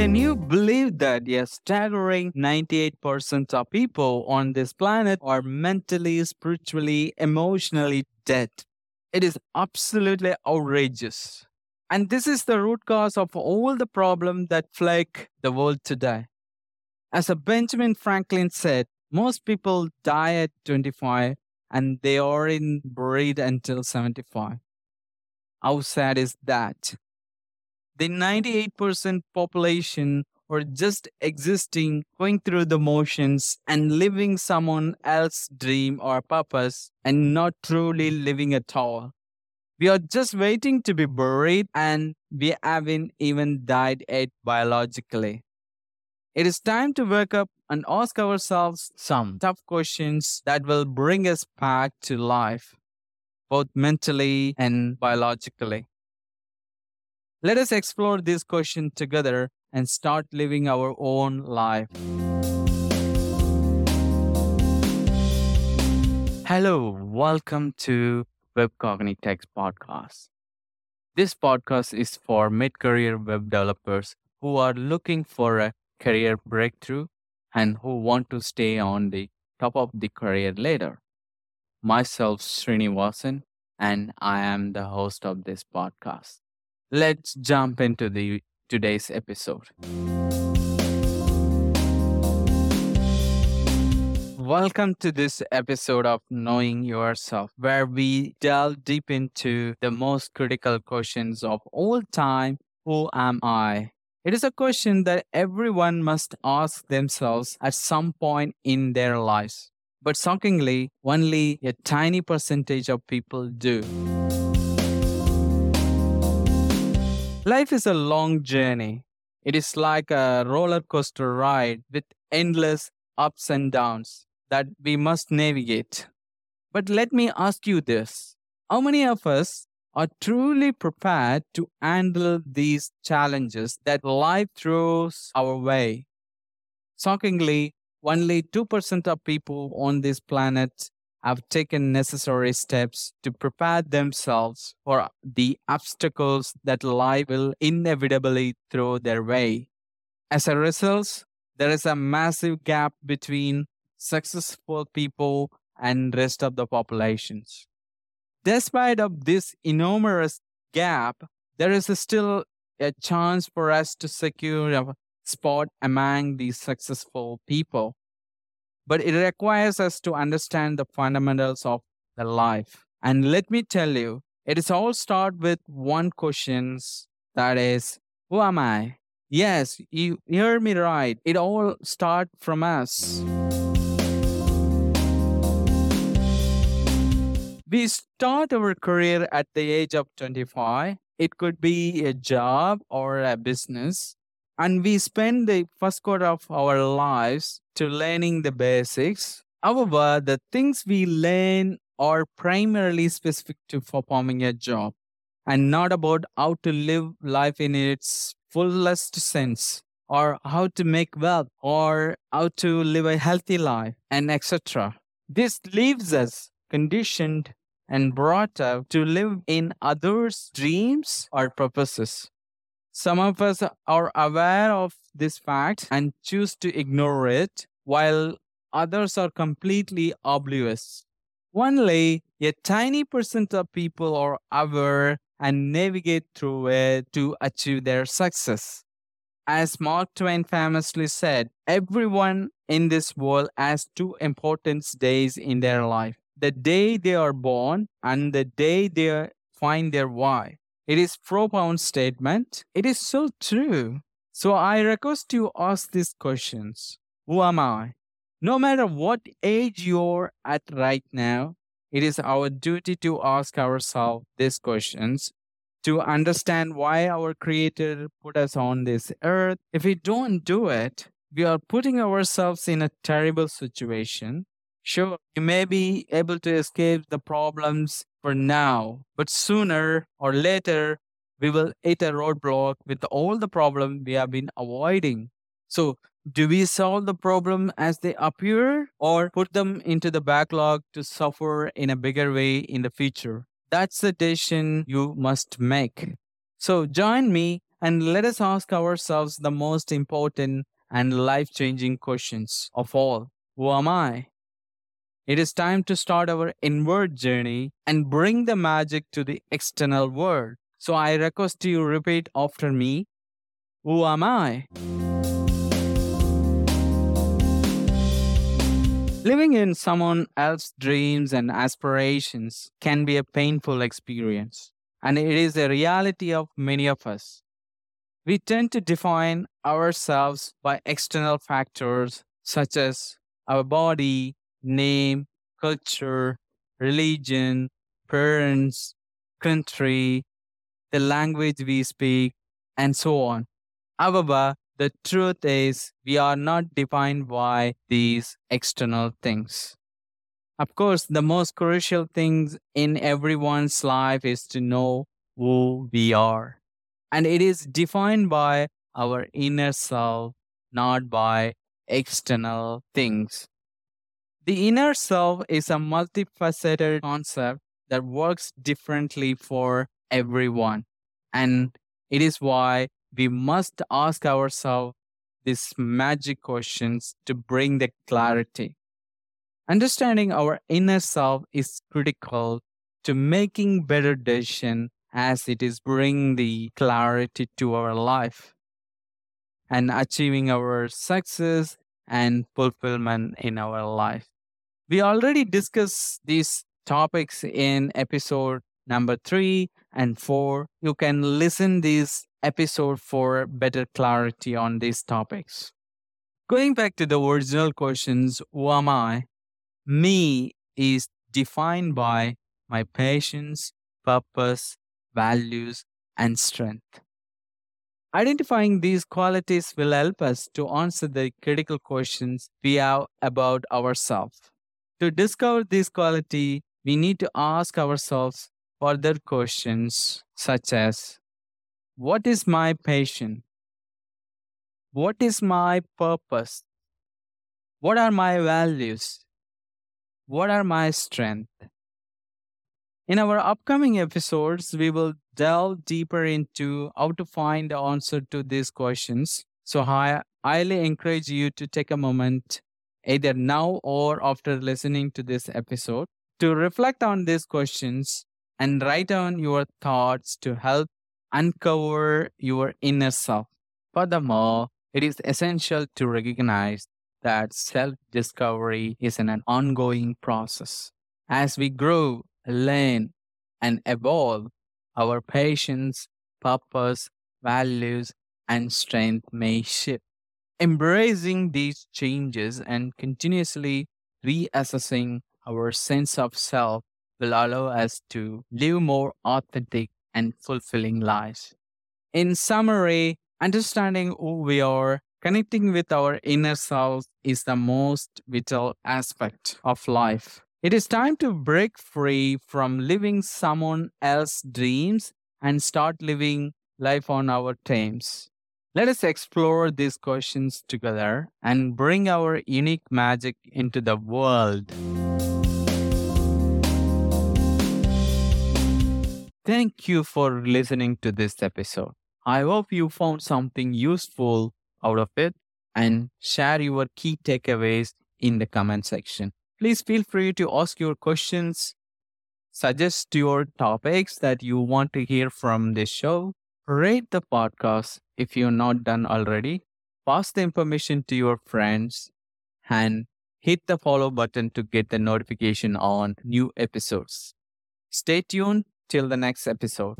Can you believe that a staggering 98% of people on this planet are mentally, spiritually, emotionally dead? It is absolutely outrageous. And this is the root cause of all the problems that plague the world today. As Benjamin Franklin said, most people die at 25 and they are in buried until 75. How sad is that? The 98% population are just existing, going through the motions and living someone else's dream or purpose and not truly living at all. We are just waiting to be buried and we haven't even died yet biologically. It is time to wake up and ask ourselves some tough questions that will bring us back to life, both mentally and biologically. Let us explore this question together and start living our own life. Hello, welcome to Web podcast. This podcast is for mid career web developers who are looking for a career breakthrough and who want to stay on the top of the career ladder. Myself, Srinivasan, and I am the host of this podcast. Let's jump into the today's episode. Welcome to this episode of Knowing Yourself, where we delve deep into the most critical questions of all time Who am I? It is a question that everyone must ask themselves at some point in their lives. But shockingly, only a tiny percentage of people do. Life is a long journey. It is like a roller coaster ride with endless ups and downs that we must navigate. But let me ask you this How many of us are truly prepared to handle these challenges that life throws our way? Shockingly, only 2% of people on this planet have taken necessary steps to prepare themselves for the obstacles that life will inevitably throw their way. As a result, there is a massive gap between successful people and rest of the populations. Despite of this enormous gap, there is still a chance for us to secure a spot among these successful people. But it requires us to understand the fundamentals of the life. And let me tell you, it is all start with one question that is, who am I? Yes, you hear me right. It all start from us. We start our career at the age of 25. It could be a job or a business. And we spend the first quarter of our lives to learning the basics. However, the things we learn are primarily specific to performing a job and not about how to live life in its fullest sense or how to make wealth or how to live a healthy life and etc. This leaves us conditioned and brought up to live in others' dreams or purposes. Some of us are aware of this fact and choose to ignore it, while others are completely oblivious. Only a tiny percent of people are aware and navigate through it to achieve their success. As Mark Twain famously said, everyone in this world has two important days in their life the day they are born and the day they find their why. It is profound statement. It is so true. So I request you ask these questions. Who am I? No matter what age you're at right now, it is our duty to ask ourselves these questions to understand why our creator put us on this earth. If we don't do it, we are putting ourselves in a terrible situation Sure, you may be able to escape the problems for now, but sooner or later, we will hit a roadblock with all the problems we have been avoiding. So, do we solve the problem as they appear or put them into the backlog to suffer in a bigger way in the future? That's the decision you must make. So, join me and let us ask ourselves the most important and life changing questions of all Who am I? It is time to start our inward journey and bring the magic to the external world. So I request you repeat after me Who am I? Living in someone else's dreams and aspirations can be a painful experience, and it is a reality of many of us. We tend to define ourselves by external factors such as our body, name, culture, religion, parents, country, the language we speak, and so on. However, the truth is, we are not defined by these external things. Of course, the most crucial things in everyone's life is to know who we are. And it is defined by our inner self, not by external things. The inner self is a multifaceted concept that works differently for everyone. And it is why we must ask ourselves these magic questions to bring the clarity. Understanding our inner self is critical to making better decisions as it is bringing the clarity to our life and achieving our success and fulfillment in our life. We already discussed these topics in episode number 3 and 4. You can listen these episode for better clarity on these topics. Going back to the original questions, who am I? Me is defined by my passions, purpose, values, and strength. Identifying these qualities will help us to answer the critical questions we have about ourselves. To discover these quality, we need to ask ourselves further questions such as What is my passion? What is my purpose? What are my values? What are my strengths? In our upcoming episodes, we will delve deeper into how to find the answer to these questions. So, I highly encourage you to take a moment, either now or after listening to this episode, to reflect on these questions and write down your thoughts to help uncover your inner self. Furthermore, it is essential to recognize that self discovery is an ongoing process. As we grow learn, and evolve, our patience, purpose, values, and strength may shift. Embracing these changes and continuously reassessing our sense of self will allow us to live more authentic and fulfilling lives. In summary, understanding who we are, connecting with our inner self is the most vital aspect of life. It is time to break free from living someone else's dreams and start living life on our terms. Let us explore these questions together and bring our unique magic into the world. Thank you for listening to this episode. I hope you found something useful out of it and share your key takeaways in the comment section. Please feel free to ask your questions, suggest your topics that you want to hear from this show, rate the podcast if you're not done already, pass the information to your friends, and hit the follow button to get the notification on new episodes. Stay tuned till the next episode.